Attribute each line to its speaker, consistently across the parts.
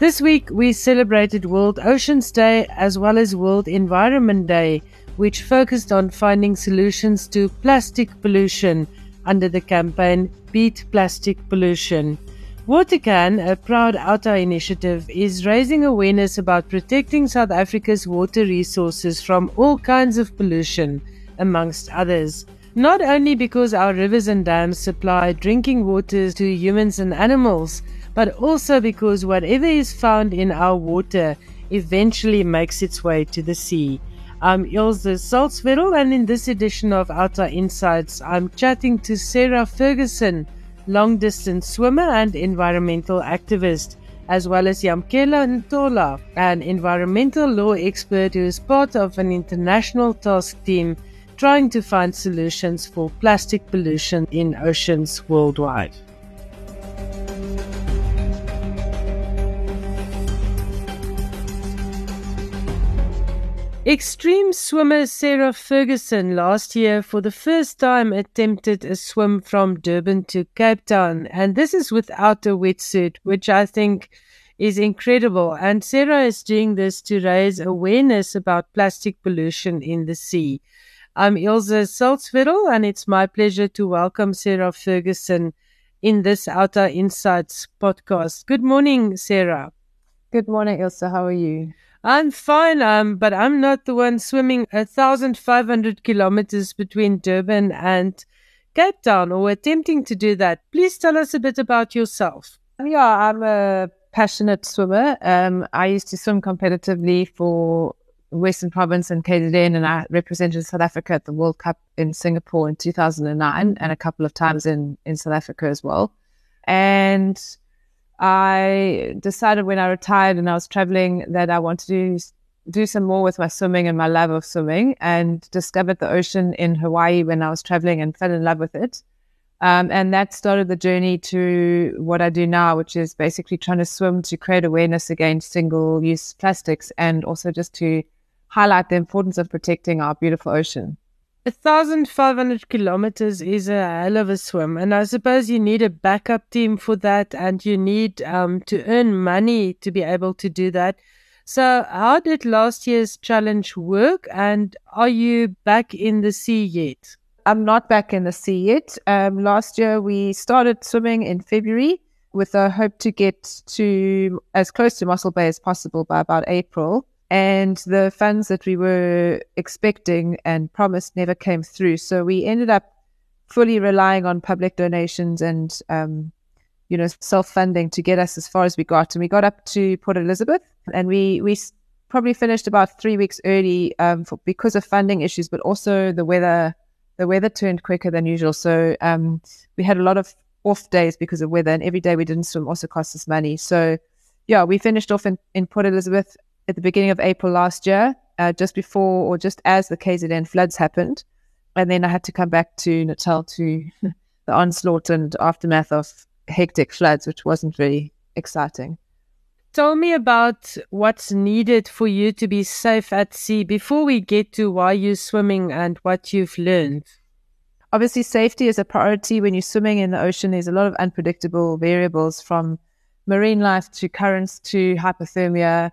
Speaker 1: This week we celebrated World Oceans Day as well as World Environment Day, which focused on finding solutions to plastic pollution under the campaign Beat Plastic Pollution. Watercan, a proud Outa initiative, is raising awareness about protecting South Africa's water resources from all kinds of pollution, amongst others. Not only because our rivers and dams supply drinking waters to humans and animals, but also because whatever is found in our water eventually makes its way to the sea. I'm Ilse Salzwedel, and in this edition of OUTA Insights, I'm chatting to Sarah Ferguson, long distance swimmer and environmental activist, as well as Yamkela Ntola, an environmental law expert who is part of an international task team trying to find solutions for plastic pollution in oceans worldwide. Extreme swimmer Sarah Ferguson last year for the first time attempted a swim from Durban to Cape Town, and this is without a wetsuit, which I think is incredible. And Sarah is doing this to raise awareness about plastic pollution in the sea. I'm Ilse Salzwedel, and it's my pleasure to welcome Sarah Ferguson in this OUTA Insights podcast. Good morning, Sarah.
Speaker 2: Good morning, Ilse. How are you?
Speaker 1: I'm fine, um, but I'm not the one swimming 1,500 kilometers between Durban and Cape Town or attempting to do that. Please tell us a bit about yourself.
Speaker 2: Yeah, I'm a passionate swimmer. Um, I used to swim competitively for Western Province and KZN, and I represented South Africa at the World Cup in Singapore in 2009 and a couple of times in, in South Africa as well. And I decided when I retired and I was traveling that I wanted to do some more with my swimming and my love of swimming and discovered the ocean in Hawaii when I was traveling and fell in love with it. Um, and that started the journey to what I do now, which is basically trying to swim to create awareness against single use plastics and also just to highlight the importance of protecting our beautiful ocean.
Speaker 1: 1,500 kilometers is a hell of a swim. And I suppose you need a backup team for that and you need um, to earn money to be able to do that. So, how did last year's challenge work? And are you back in the sea yet?
Speaker 2: I'm not back in the sea yet. Um, last year, we started swimming in February with a hope to get to as close to Mossel Bay as possible by about April and the funds that we were expecting and promised never came through. So we ended up fully relying on public donations and, um, you know, self funding to get us as far as we got. And we got up to Port Elizabeth, and we we probably finished about three weeks early um, for, because of funding issues, but also the weather. The weather turned quicker than usual, so um, we had a lot of off days because of weather, and every day we didn't swim also cost us money. So, yeah, we finished off in, in Port Elizabeth at the beginning of April last year, uh, just before or just as the KZN floods happened. And then I had to come back to Natal to the onslaught and aftermath of hectic floods, which wasn't very exciting.
Speaker 1: Tell me about what's needed for you to be safe at sea before we get to why you're swimming and what you've learned.
Speaker 2: Obviously, safety is a priority when you're swimming in the ocean. There's a lot of unpredictable variables from marine life to currents to hypothermia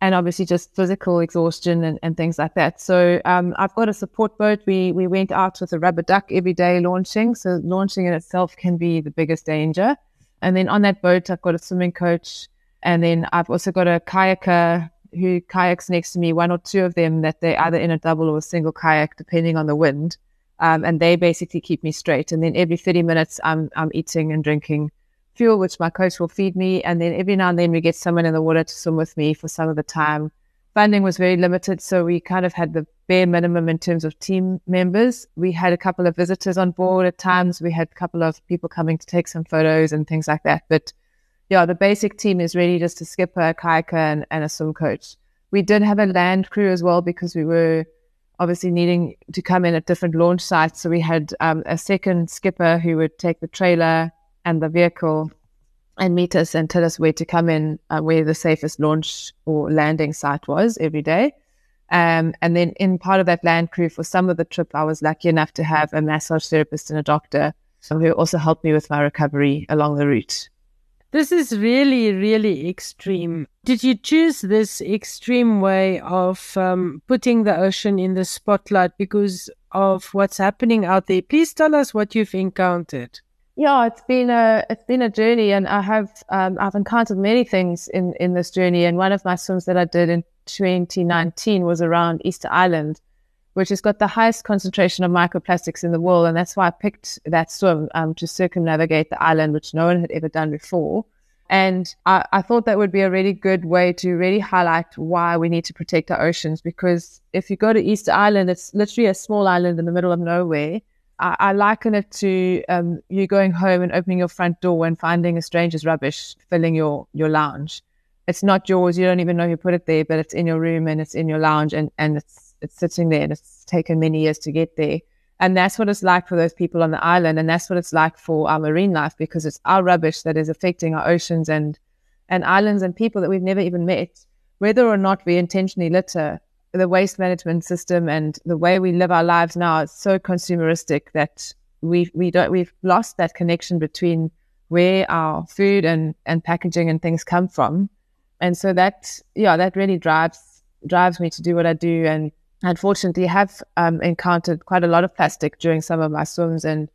Speaker 2: and obviously just physical exhaustion and, and things like that. So um, I've got a support boat. We we went out with a rubber duck every day launching. So launching in itself can be the biggest danger. And then on that boat, I've got a swimming coach, and then I've also got a kayaker who kayaks next to me. One or two of them that they're either in a double or a single kayak, depending on the wind. Um, and they basically keep me straight. And then every 30 minutes, I'm I'm eating and drinking fuel, which my coach will feed me. And then every now and then we get someone in the water to swim with me for some of the time. Funding was very limited, so we kind of had the bare minimum in terms of team members. We had a couple of visitors on board at times. We had a couple of people coming to take some photos and things like that. But yeah, the basic team is really just a skipper, a kayaker, and, and a swim coach. We did have a land crew as well because we were obviously needing to come in at different launch sites. So we had um, a second skipper who would take the trailer and the vehicle and meet us and tell us where to come in, uh, where the safest launch or landing site was every day. Um, and then in part of that land crew for some of the trip, I was lucky enough to have a massage therapist and a doctor who also helped me with my recovery along the route.
Speaker 1: This is really, really extreme. Did you choose this extreme way of um, putting the ocean in the spotlight because of what's happening out there? Please tell us what you've encountered.
Speaker 2: Yeah, it's been a it's been a journey, and I have um, I've encountered many things in in this journey. And one of my swims that I did in 2019 was around Easter Island, which has got the highest concentration of microplastics in the world. And that's why I picked that swim um, to circumnavigate the island, which no one had ever done before. And I, I, thought that would be a really good way to really highlight why we need to protect our oceans. Because if you go to Easter Island, it's literally a small island in the middle of nowhere. I, liken it to um, you going home and opening your front door and finding a stranger's rubbish filling your, your lounge. It's not yours. You don't even know who put it there, but it's in your room and it's in your lounge and, and it's it's sitting there and it's taken many years to get there. And that's what it's like for those people on the island. And that's what it's like for our marine life because it's our rubbish that is affecting our oceans and, and islands and people that we've never even met. Whether or not we intentionally litter, the waste management system and the way we live our lives now is so consumeristic that we we don't we've lost that connection between where our food and, and packaging and things come from. And so that yeah, that really drives drives me to do what I do and unfortunately have um, encountered quite a lot of plastic during some of my swims. And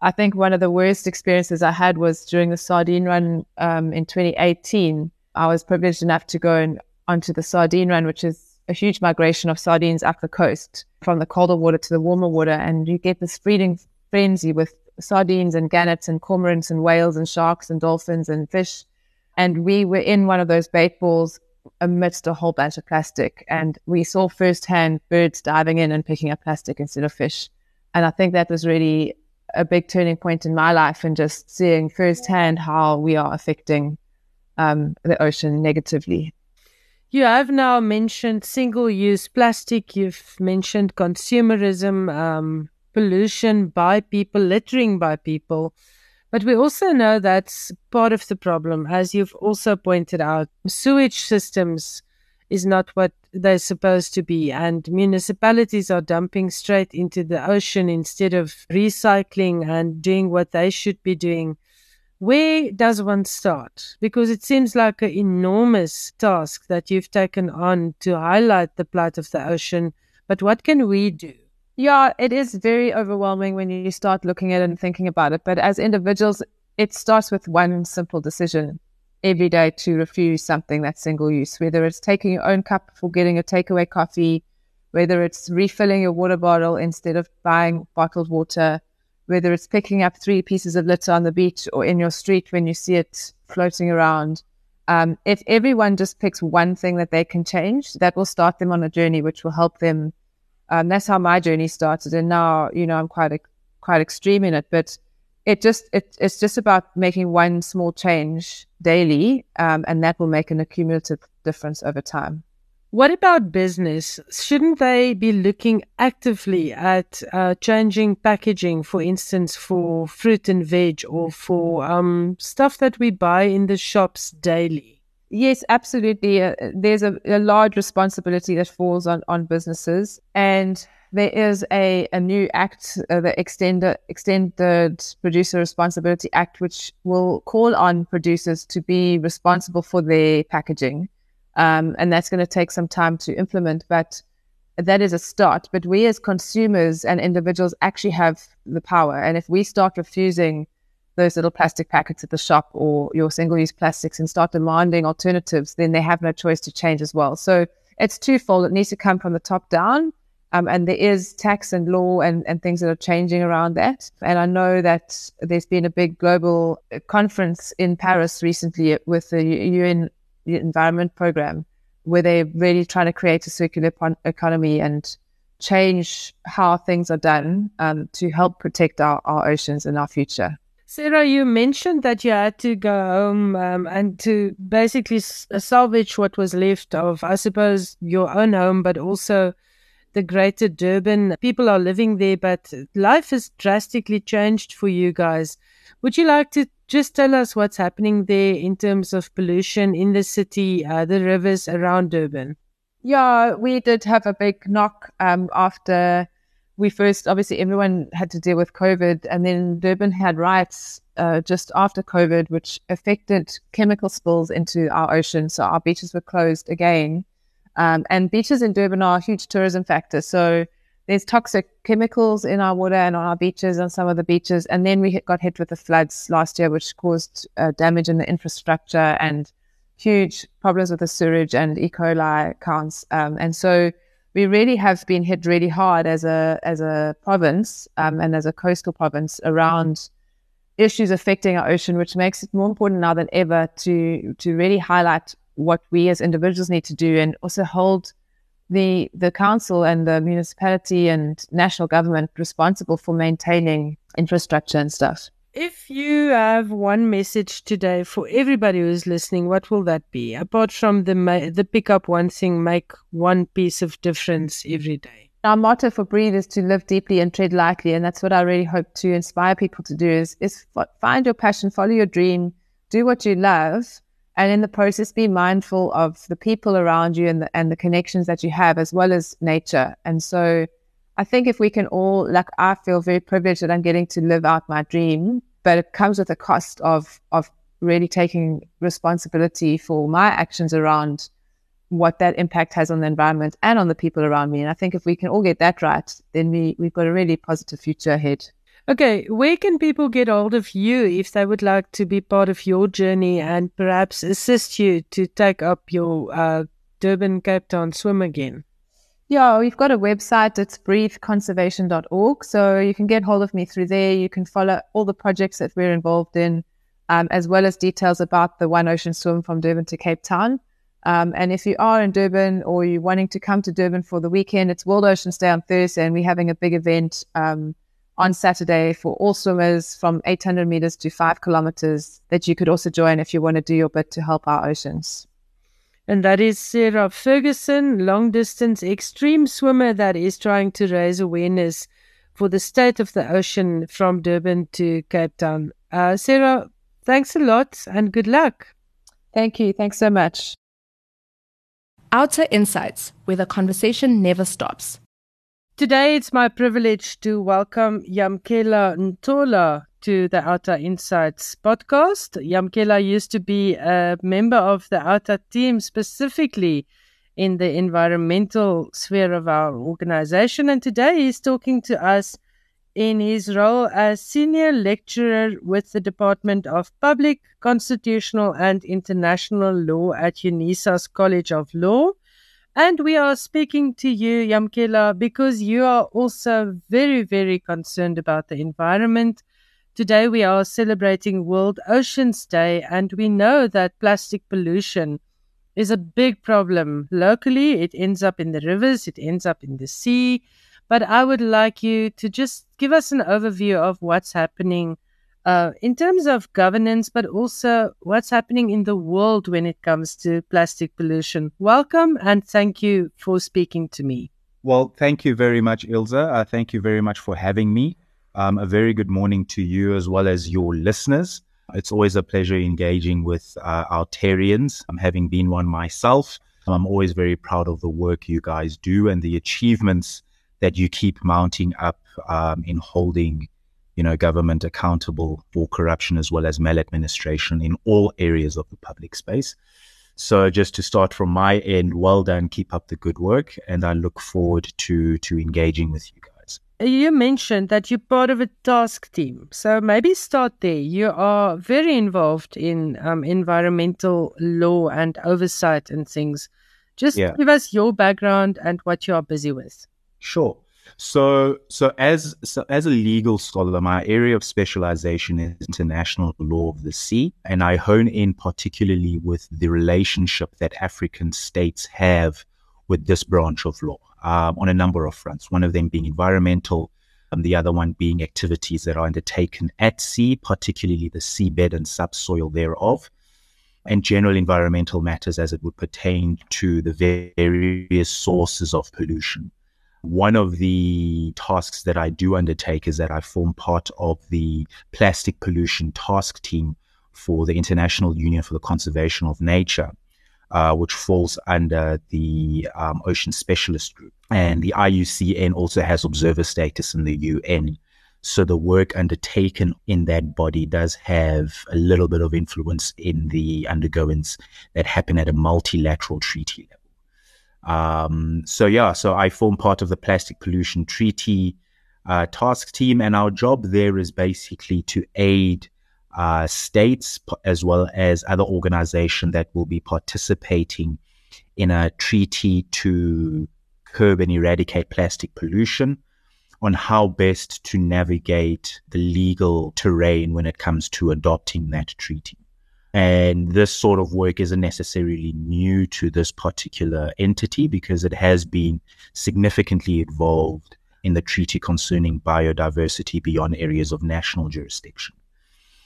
Speaker 2: I think one of the worst experiences I had was during the sardine run um, in 2018. I was privileged enough to go and onto the sardine run, which is a huge migration of sardines up the coast from the colder water to the warmer water. And you get this feeding frenzy with sardines and gannets and cormorants and whales and sharks and dolphins and fish. And we were in one of those bait balls amidst a whole bunch of plastic. And we saw firsthand birds diving in and picking up plastic instead of fish. And I think that was really a big turning point in my life and just seeing firsthand how we are affecting um, the ocean negatively.
Speaker 1: You have now mentioned single use plastic, you've mentioned consumerism, um, pollution by people, littering by people. But we also know that's part of the problem, as you've also pointed out. Sewage systems is not what they're supposed to be, and municipalities are dumping straight into the ocean instead of recycling and doing what they should be doing. Where does one start? Because it seems like an enormous task that you've taken on to highlight the plight of the ocean. But what can we do?
Speaker 2: Yeah, it is very overwhelming when you start looking at it and thinking about it. But as individuals, it starts with one simple decision every day to refuse something that's single use, whether it's taking your own cup for getting a takeaway coffee, whether it's refilling your water bottle instead of buying bottled water, whether it's picking up three pieces of litter on the beach or in your street when you see it floating around. Um, if everyone just picks one thing that they can change, that will start them on a journey which will help them um, that's how my journey started. And now, you know, I'm quite, a, quite extreme in it, but it just, it, it's just about making one small change daily. Um, and that will make an accumulative difference over time.
Speaker 1: What about business? Shouldn't they be looking actively at uh, changing packaging, for instance, for fruit and veg or for um, stuff that we buy in the shops daily?
Speaker 2: Yes, absolutely. Uh, there's a, a, large responsibility that falls on, on businesses. And there is a, a new act, uh, the Extended, Extended Producer Responsibility Act, which will call on producers to be responsible for their packaging. Um, and that's going to take some time to implement, but that is a start. But we as consumers and individuals actually have the power. And if we start refusing those little plastic packets at the shop or your single use plastics and start demanding alternatives, then they have no choice to change as well. So it's twofold. It needs to come from the top down. Um, and there is tax and law and, and things that are changing around that. And I know that there's been a big global conference in Paris recently with the UN Environment Program, where they're really trying to create a circular economy and change how things are done um, to help protect our, our oceans and our future.
Speaker 1: Sarah, you mentioned that you had to go home um, and to basically salvage what was left of, I suppose, your own home, but also the greater Durban. People are living there, but life has drastically changed for you guys. Would you like to just tell us what's happening there in terms of pollution in the city, uh, the rivers around Durban?
Speaker 2: Yeah, we did have a big knock um, after we first, obviously, everyone had to deal with COVID, and then Durban had riots uh, just after COVID, which affected chemical spills into our ocean. So our beaches were closed again. Um, and beaches in Durban are a huge tourism factor. So there's toxic chemicals in our water and on our beaches, on some of the beaches. And then we got hit with the floods last year, which caused uh, damage in the infrastructure and huge problems with the sewage and E. coli counts. Um, and so we really have been hit really hard as a as a province um, and as a coastal province around issues affecting our ocean, which makes it more important now than ever to to really highlight what we as individuals need to do and also hold the the council and the municipality and national government responsible for maintaining infrastructure and stuff.
Speaker 1: If you have one message today for everybody who's listening, what will that be? Apart from the the pick up one thing, make one piece of difference every day.
Speaker 2: Our motto for Breathe is to live deeply and tread lightly, and that's what I really hope to inspire people to do: is is find your passion, follow your dream, do what you love, and in the process be mindful of the people around you and the, and the connections that you have as well as nature. And so i think if we can all like i feel very privileged that i'm getting to live out my dream but it comes with a cost of of really taking responsibility for my actions around what that impact has on the environment and on the people around me. And i think if we can all get that right then we we've got a really positive future ahead
Speaker 1: Okay, where can people get hold of you if they would like to be part of your journey and perhaps assist you to take up your uh, Durban Cape Town swim again?
Speaker 2: Yeah, we've got a website. It's breatheconservation.org. So you can get hold of me through there. You can follow all the projects that we're involved in, um, as well as details about the One Ocean Swim from Durban to Cape Town. Um, and if you are in Durban or you're wanting to come to Durban for the weekend, it's World Ocean Day on Thursday, and we're having a big event. Um, on Saturday for all swimmers from 800 meters to five kilometers that you could also join if you want to do your bit to help our oceans.
Speaker 1: And that is Sarah Ferguson, long distance extreme swimmer that is trying to raise awareness for the state of the ocean from Durban to Cape Town. Uh, Sarah, thanks a lot and good luck.
Speaker 2: Thank you. Thanks so much.
Speaker 3: OUTA Insights, where the conversation never stops.
Speaker 1: Today, it's my privilege to welcome Yamkela Ntola to the OUTA Insights podcast. Yamkela used to be a member of the OUTA team, specifically in the environmental sphere of our organization. And today he's talking to us in his role as senior lecturer with the Department of Public, Constitutional and International Law at UNISA's College of Law. And we are speaking to you, Yamkela, because you are also very, very concerned about the environment. Today we are celebrating World Oceans Day, and we know that plastic pollution is a big problem. Locally, it ends up in the rivers, it ends up in the sea. But I would like you to just give us an overview of what's happening uh, in terms of governance, but also what's happening in the world when it comes to plastic pollution. Welcome and thank you for speaking to me.
Speaker 4: Well, thank you very much, Ilse. Uh, thank you very much for having me. Um, a very good morning to you as well as your listeners. It's always a pleasure engaging with uh, OUTArians. I'm having been one myself. I'm always very proud of the work you guys do and the achievements that you keep mounting up um, in holding you know, government accountable for corruption as well as maladministration in all areas of the public space. So just to start from my end, well done, keep up the good work, and I look forward to to engaging with you guys.
Speaker 1: You mentioned that you're part of a task team, so maybe start there. You are very involved in um, environmental law and oversight and things. Just yeah. give us your background and what you are busy with.
Speaker 4: Sure. So, so as so as a legal scholar, my area of specialization is international law of the sea, and I hone in particularly with the relationship that African states have with this branch of law um, on a number of fronts. One of them being environmental, and the other one being activities that are undertaken at sea, particularly the seabed and subsoil thereof and general environmental matters as it would pertain to the various sources of pollution. One of the tasks that I do undertake is that I form part of the plastic pollution task team for the International Union for the Conservation of Nature. uh, which falls under the um, Ocean Specialist Group. And the IUCN also has observer status in the UN. So the work undertaken in that body does have a little bit of influence in the undergoings that happen at a multilateral treaty level. Um, so yeah, so I form part of the plastic pollution treaty uh, task team, and our job there is basically to aid uh, states as well as other organizations that will be participating in a treaty to curb and eradicate plastic pollution on how best to navigate the legal terrain when it comes to adopting that treaty. And this sort of work isn't necessarily new to this particular entity because it has been significantly involved in the treaty concerning biodiversity beyond areas of national jurisdiction.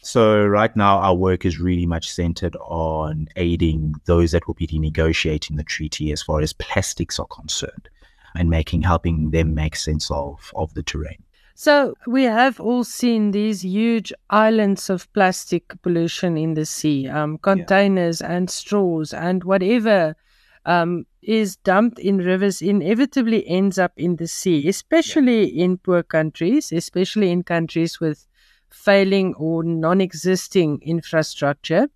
Speaker 4: So right now, our work is really much centered on aiding those that will be negotiating the treaty as far as plastics are concerned and making, helping them make sense of, of the terrain.
Speaker 1: So we have all seen these huge islands of plastic pollution in the sea, um, containers yeah. and straws and whatever um, is dumped in rivers inevitably ends up in the sea, especially yeah. in poor countries, especially in countries with failing or non existing infrastructure.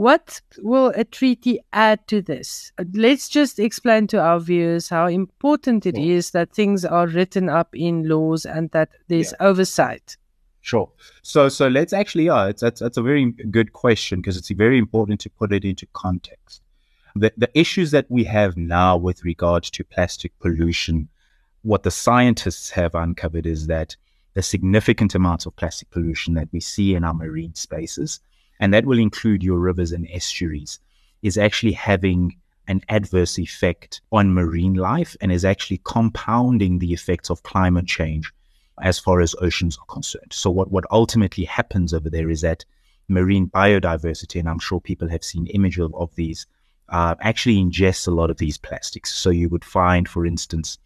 Speaker 1: What will a treaty add to this? Uh, let's just explain to our viewers how important it sure. is that things are written up in laws and that there's yeah. oversight.
Speaker 4: Sure. So, so let's actually, yeah, it's, that's, that's a very good question because it's very important to put it into context. The, the issues that we have now with regards to plastic pollution, what the scientists have uncovered is that the significant amounts of plastic pollution that we see in our marine spaces, and that will include your rivers and estuaries, is actually having an adverse effect on marine life and is actually compounding the effects of climate change as far as oceans are concerned. So what, what ultimately happens over there is that marine biodiversity, and I'm sure people have seen images of, these, uh, actually ingests a lot of these plastics. So you would find, for instance,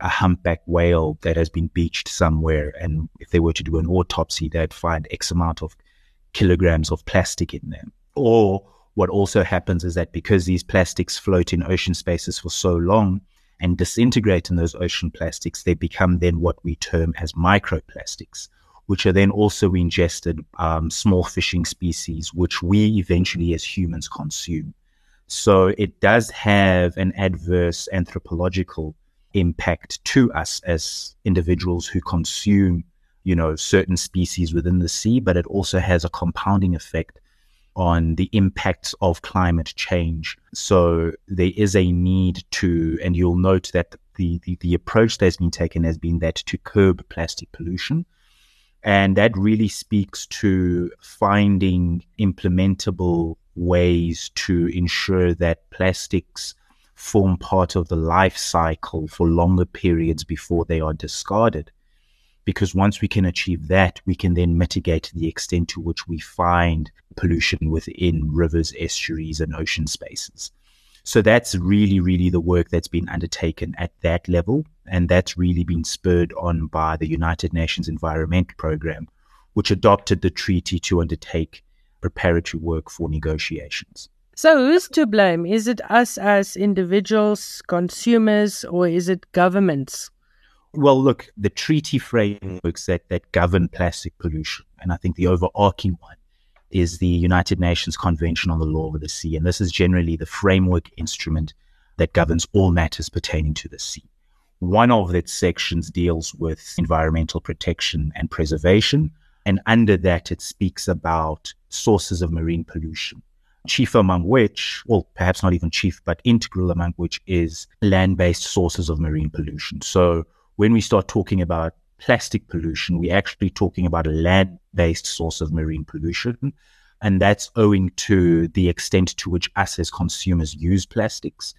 Speaker 4: a humpback whale that has been beached somewhere, and if they were to do an autopsy, they'd find X amount of kilograms of plastic in them. Or what also happens is that because these plastics float in ocean spaces for so long and disintegrate in those ocean plastics, they become then what we term as microplastics, which are then also ingested um, small fishing species, which we eventually as humans consume. So it does have an adverse anthropological impact to us as individuals who consume, you know, certain species within the sea, but it also has a compounding effect on the impacts of climate change. So there is a need to, and you'll note that the, the, the approach that's been taken has been that to curb plastic pollution. And that really speaks to finding implementable ways to ensure that plastics form part of the life cycle for longer periods before they are discarded. Because once we can achieve that, we can then mitigate the extent to which we find pollution within rivers, estuaries, and ocean spaces. So that's really, really the work that's been undertaken at that level. And that's really been spurred on by the United Nations Environment Program, which adopted the treaty to undertake preparatory work for negotiations.
Speaker 1: So, who's to blame? Is it us as individuals, consumers, or is it governments?
Speaker 4: Well, look, the treaty frameworks that, that govern plastic pollution, and I think the overarching one is the United Nations Convention on the Law of the Sea. And this is generally the framework instrument that governs all matters pertaining to the sea. One of its sections deals with environmental protection and preservation. And under that, it speaks about sources of marine pollution chief among which, well, perhaps not even chief, but integral among which is land based sources of marine pollution. So when we start talking about plastic pollution, we're actually talking about a land based source of marine pollution. And that's owing to the extent to which us as consumers use plastics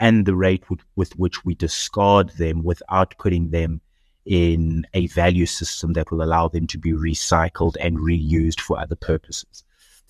Speaker 4: and the rate with, with which we discard them without putting them in a value system that will allow them to be recycled and reused for other purposes.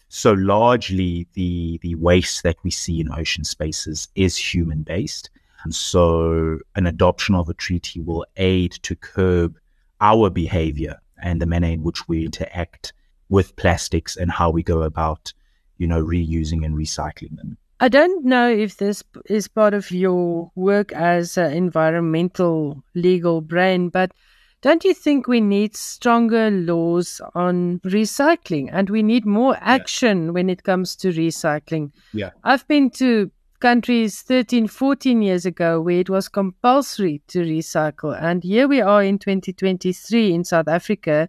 Speaker 4: So largely the the waste that we see in ocean spaces is human based. And so an adoption of a treaty will aid to curb our behavior and the manner in which we interact with plastics and how we go about, you know, reusing and recycling them.
Speaker 1: I don't know if this is part of your work as an environmental legal brain, but don't you think we need stronger laws on recycling and we need more action yeah. when it comes to recycling?
Speaker 4: Yeah.
Speaker 1: I've been to countries 13, 14 years ago where it was compulsory to recycle. And here we are in 2023 in South Africa.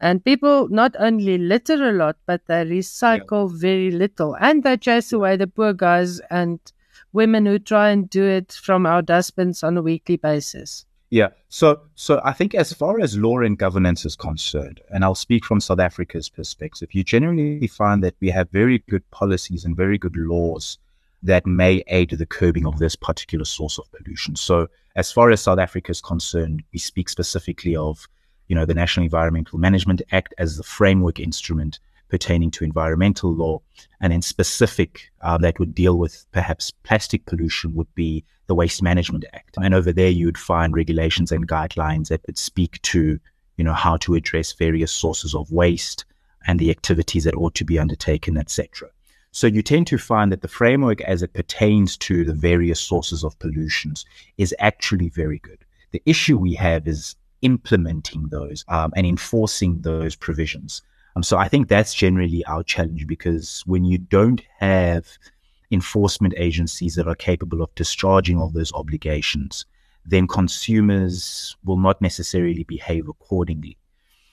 Speaker 1: And people not only litter a lot, but they recycle yeah. very little. And they chase away the poor guys and women who try and do it from our dustbins on a weekly basis.
Speaker 4: Yeah. So, so I think as far as law and governance is concerned, and I'll speak from South Africa's perspective, you generally find that we have very good policies and very good laws that may aid the curbing of this particular source of pollution. So, as far as South Africa is concerned, we speak specifically of, you know, the National Environmental Management Act as the framework instrument pertaining to environmental law, and in specific uh, that would deal with perhaps plastic pollution would be the Waste Management Act. And over there, you'd find regulations and guidelines that would speak to, you know, how to address various sources of waste and the activities that ought to be undertaken, etc. So you tend to find that the framework as it pertains to the various sources of pollutions is actually very good. The issue we have is implementing those um, and enforcing those provisions. Um, so I think that's generally our challenge because when you don't have enforcement agencies that are capable of discharging all those obligations, then consumers will not necessarily behave accordingly.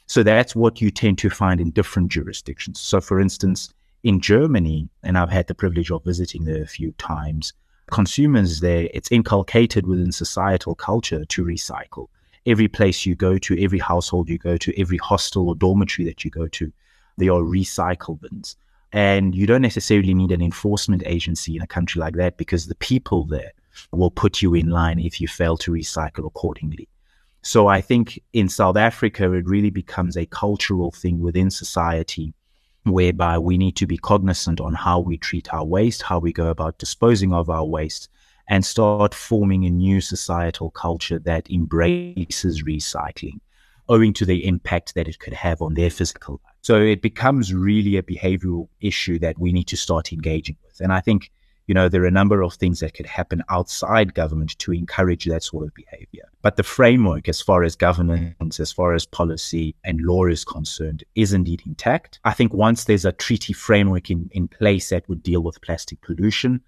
Speaker 4: So that's what you tend to find in different jurisdictions. So, for instance, in Germany, and I've had the privilege of visiting there a few times, consumers there, it's inculcated within societal culture to recycle every place you go to, every household you go to, every hostel or dormitory that you go to, there are recycle bins. And you don't necessarily need an enforcement agency in a country like that because the people there will put you in line if you fail to recycle accordingly. So I think in South Africa, it really becomes a cultural thing within society whereby we need to be cognizant on how we treat our waste, how we go about disposing of our waste, and start forming a new societal culture that embraces recycling, owing to the impact that it could have on their physical life. So it becomes really a behavioral issue that we need to start engaging with. And I think, you know, there are a number of things that could happen outside government to encourage that sort of behavior. But the framework, as far as governance, as far as policy and law is concerned, is indeed intact. I think once there's a treaty framework in, in place that would deal with plastic pollution,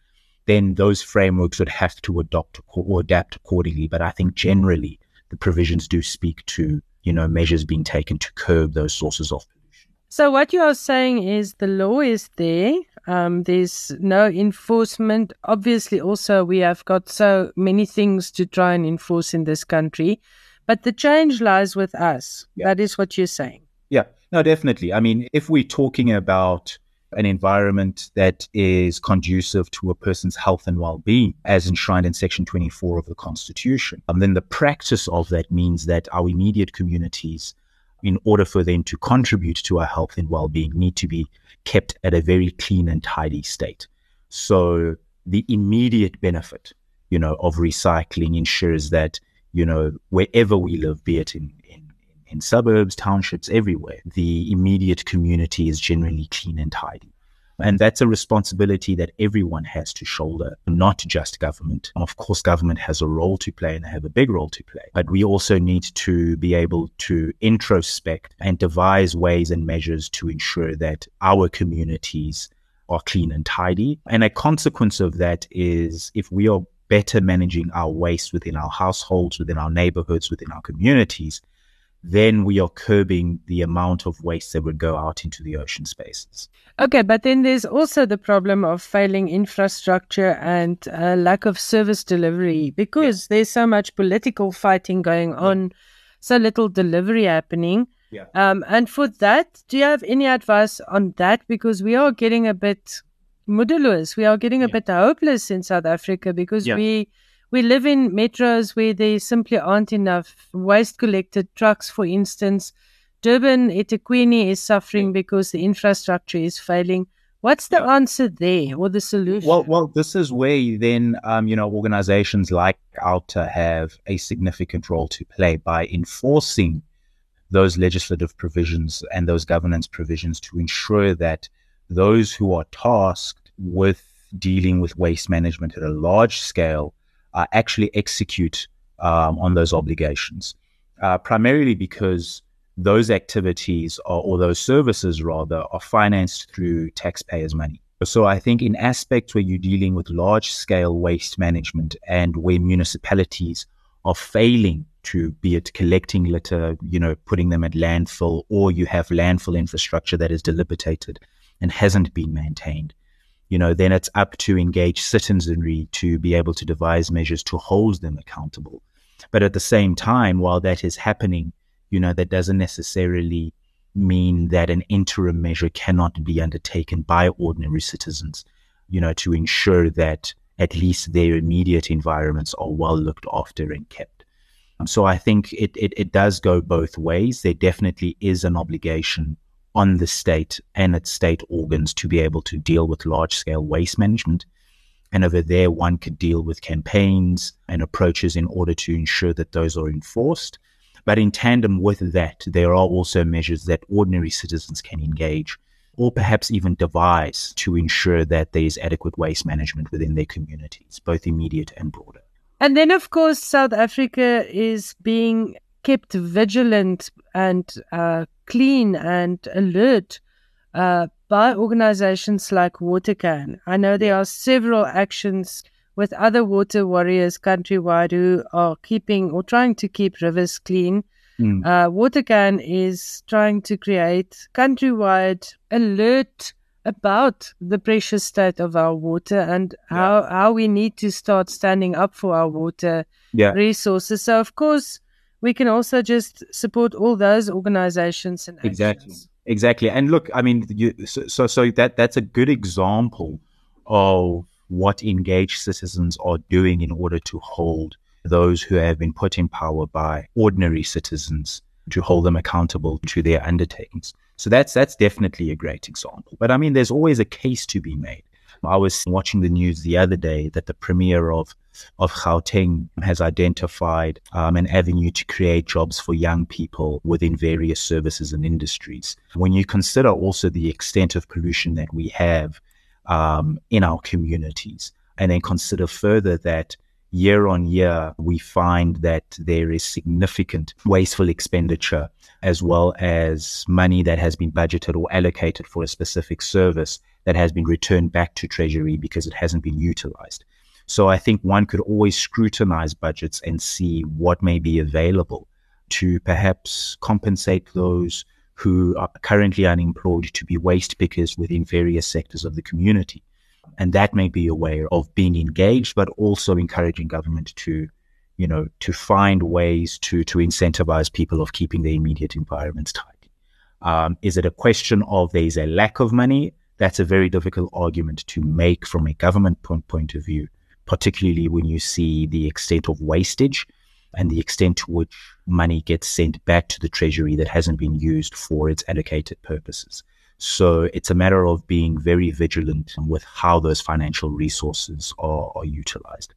Speaker 4: then those frameworks would have to adopt or adapt accordingly. But I think generally the provisions do speak to, you know, measures being taken to curb those sources of pollution.
Speaker 1: So what you are saying is the law is there. Um, there's no enforcement. Obviously, also we have got so many things to try and enforce in this country, but the change lies with us. Yeah. That is what you're saying.
Speaker 4: Yeah, no, definitely. I mean, if we're talking about an environment that is conducive to a person's health and well-being as enshrined in section 24 of the constitution and then the practice of that means that our immediate communities in order for them to contribute to our health and well-being need to be kept at a very clean and tidy state so the immediate benefit you know of recycling ensures that you know wherever we live be it in, in in suburbs, townships, everywhere, the immediate community is generally clean and tidy. And that's a responsibility that everyone has to shoulder, not just government. Of course, government has a role to play and they have a big role to play, but we also need to be able to introspect and devise ways and measures to ensure that our communities are clean and tidy. And a consequence of that is if we are better managing our waste within our households, within our neighborhoods, within our communities, then we are curbing the amount of waste that would go out into the ocean spaces.
Speaker 1: Okay, but then there's also the problem of failing infrastructure and uh, lack of service delivery because yeah. there's so much political fighting going on, so little delivery happening.
Speaker 4: Yeah.
Speaker 1: Um, and for that, do you have any advice on that? Because we are getting a bit moodless. We are getting a yeah. bit hopeless in South Africa because yeah. we we live in metros where there simply aren't enough waste collected trucks, for instance. Durban, eThekwini is suffering because the infrastructure is failing. What's the answer there or the solution?
Speaker 4: Well, well, this is where then, um, you know, organizations like OUTA have a significant role to play by enforcing those legislative provisions and those governance provisions to ensure that those who are tasked with dealing with waste management at a large scale uh, actually execute um, on those obligations, uh, primarily because those activities are, or those services rather are financed through taxpayers' money. So I think in aspects where you're dealing with large scale waste management and where municipalities are failing to be it collecting litter, you know, putting them at landfill, or you have landfill infrastructure that is dilapidated and hasn't been maintained, you know, then it's up to engage citizenry to be able to devise measures to hold them accountable. But at the same time, while that is happening, you know, that doesn't necessarily mean that an interim measure cannot be undertaken by ordinary citizens, you know, to ensure that at least their immediate environments are well looked after and kept. So I think it, it, it does go both ways. There definitely is an obligation on the state and its state organs to be able to deal with large scale waste management. And over there, one could deal with campaigns and approaches in order to ensure that those are enforced. But in tandem with that, there are also measures that ordinary citizens can engage or perhaps even devise to ensure that there is adequate waste management within their communities, both immediate and broader.
Speaker 1: And then, of course, South Africa is being kept vigilant and uh, clean and alert uh, by organizations like WaterCan. I know there are several actions with other water warriors countrywide who are keeping or trying to keep rivers clean. Mm. Uh, WaterCan is trying to create countrywide alert about the precious state of our water and yeah. how, how we need to start standing up for our water yeah. resources. So, of course, we can also just support all those organizations and actions.
Speaker 4: exactly exactly. And look i mean you, so, so so that that's a good example of what engaged citizens are doing in order to hold those who have been put in power by ordinary citizens to hold them accountable to their undertakings. So that's that's definitely a great example. But i mean there's always a case to be made. I was watching the news the other day that the premier of of Gauteng has identified um, an avenue to create jobs for young people within various services and industries. When you consider also the extent of pollution that we have um, in our communities, and then consider further that year on year, we find that there is significant wasteful expenditure as well as money that has been budgeted or allocated for a specific service that has been returned back to Treasury because it hasn't been utilized. So I think one could always scrutinize budgets and see what may be available to perhaps compensate those who are currently unemployed to be waste pickers within various sectors of the community. And that may be a way of being engaged, but also encouraging government to, you know, to find ways to, to incentivize people of keeping their immediate environments tidy. Um, is it a question of there's a lack of money? that's a very difficult argument to make from a government point, point of view, particularly when you see the extent of wastage and the extent to which money gets sent back to the treasury that hasn't been used for its allocated purposes. So it's a matter of being very vigilant with how those financial resources are, are utilized.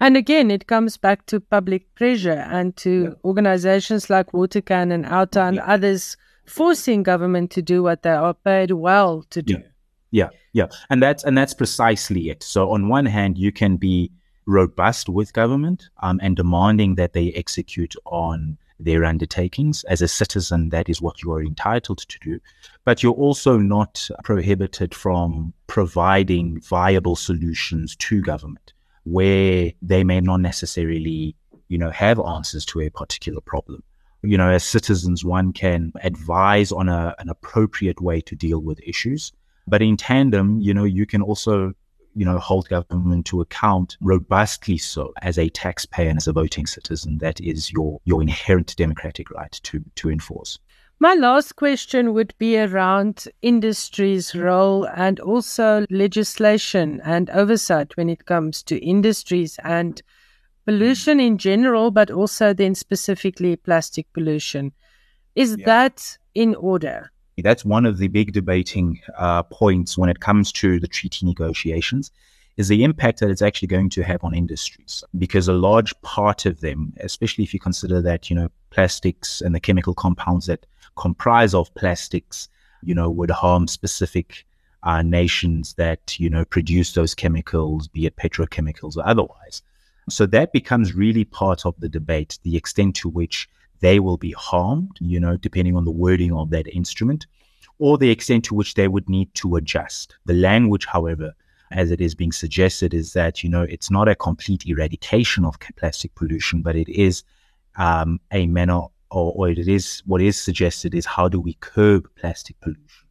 Speaker 1: And again, it comes back to public pressure and to yeah. organizations like WaterCan and OUTA and yeah. others forcing government to do what they are paid well to do.
Speaker 4: Yeah. Yeah, yeah, and that's and that's precisely it. So on one hand, you can be robust with government um, and demanding that they execute on their undertakings. As a citizen, that is what you are entitled to do. But you're also not prohibited from providing viable solutions to government where they may not necessarily, you know, have answers to a particular problem. You know, as citizens, one can advise on a, an appropriate way to deal with issues but in tandem, you know, you can also, you know, hold government to account robustly so as a taxpayer and as a voting citizen. That is your, your inherent democratic right to, to enforce.
Speaker 1: My last question would be around industry's role and also legislation and oversight when it comes to industries and pollution in general, but also then specifically plastic pollution. Is yeah. that in order?
Speaker 4: That's one of the big debating uh, points when it comes to the treaty negotiations is the impact that it's actually going to have on industries because a large part of them, especially if you consider that, you know, plastics and the chemical compounds that comprise of plastics, you know, would harm specific uh, nations that you know produce those chemicals, be it petrochemicals or otherwise. So that becomes really part of the debate, the extent to which they will be harmed, you know, depending on the wording of that instrument, or the extent to which they would need to adjust. The language, however, as it is being suggested, is that, you know, it's not a complete eradication of plastic pollution, but it is um, a manner, or, or it is what is suggested is how do we curb plastic pollution,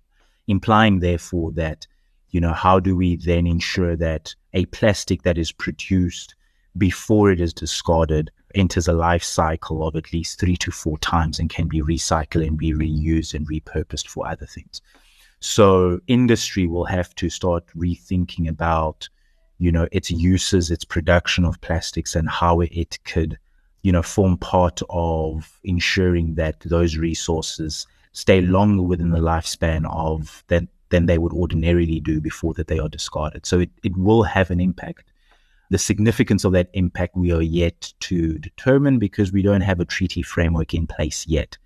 Speaker 4: implying, therefore, that, you know, how do we then ensure that a plastic that is produced before it is discarded enters a life cycle of at least three to four times and can be recycled and be reused and repurposed for other things. So industry will have to start rethinking about, you know, its uses, its production of plastics and how it could, you know, form part of ensuring that those resources stay longer within the lifespan of that than they would ordinarily do before that they are discarded. So it, it will have an impact. The significance of that impact we are yet to determine because we don't have a treaty framework in place yet.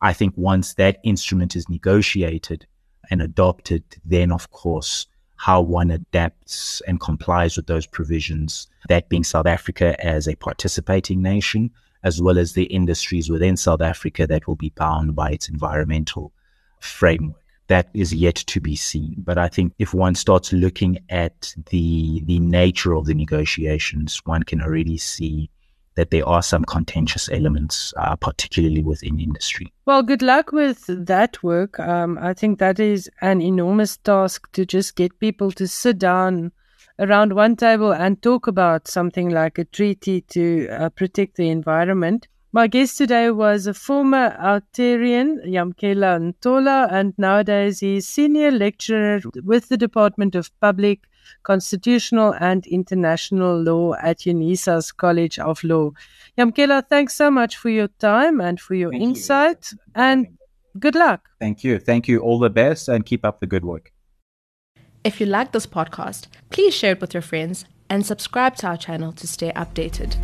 Speaker 4: I think once that instrument is negotiated and adopted, then of course, how one adapts and complies with those provisions, that being South Africa as a participating nation, as well as the industries within South Africa that will be bound by its environmental framework that is yet to be seen. But I think if one starts looking at the the nature of the negotiations, one can already see that there are some contentious elements, uh, particularly within industry.
Speaker 1: Well, good luck with that work. Um, I think that is an enormous task to just get people to sit down around one table and talk about something like a treaty to uh, protect the environment. My guest today was a former OUTArian, Yamkela Ntola, and nowadays he's senior lecturer with the Department of Public, Constitutional and International Law at UNISA's College of Law. Yamkela, thanks so much for your time and for your Thank insight, you. and good luck.
Speaker 4: Thank you. Thank you. All the best, and keep up the good work.
Speaker 3: If you like this podcast, please share it with your friends and subscribe to our channel to stay updated.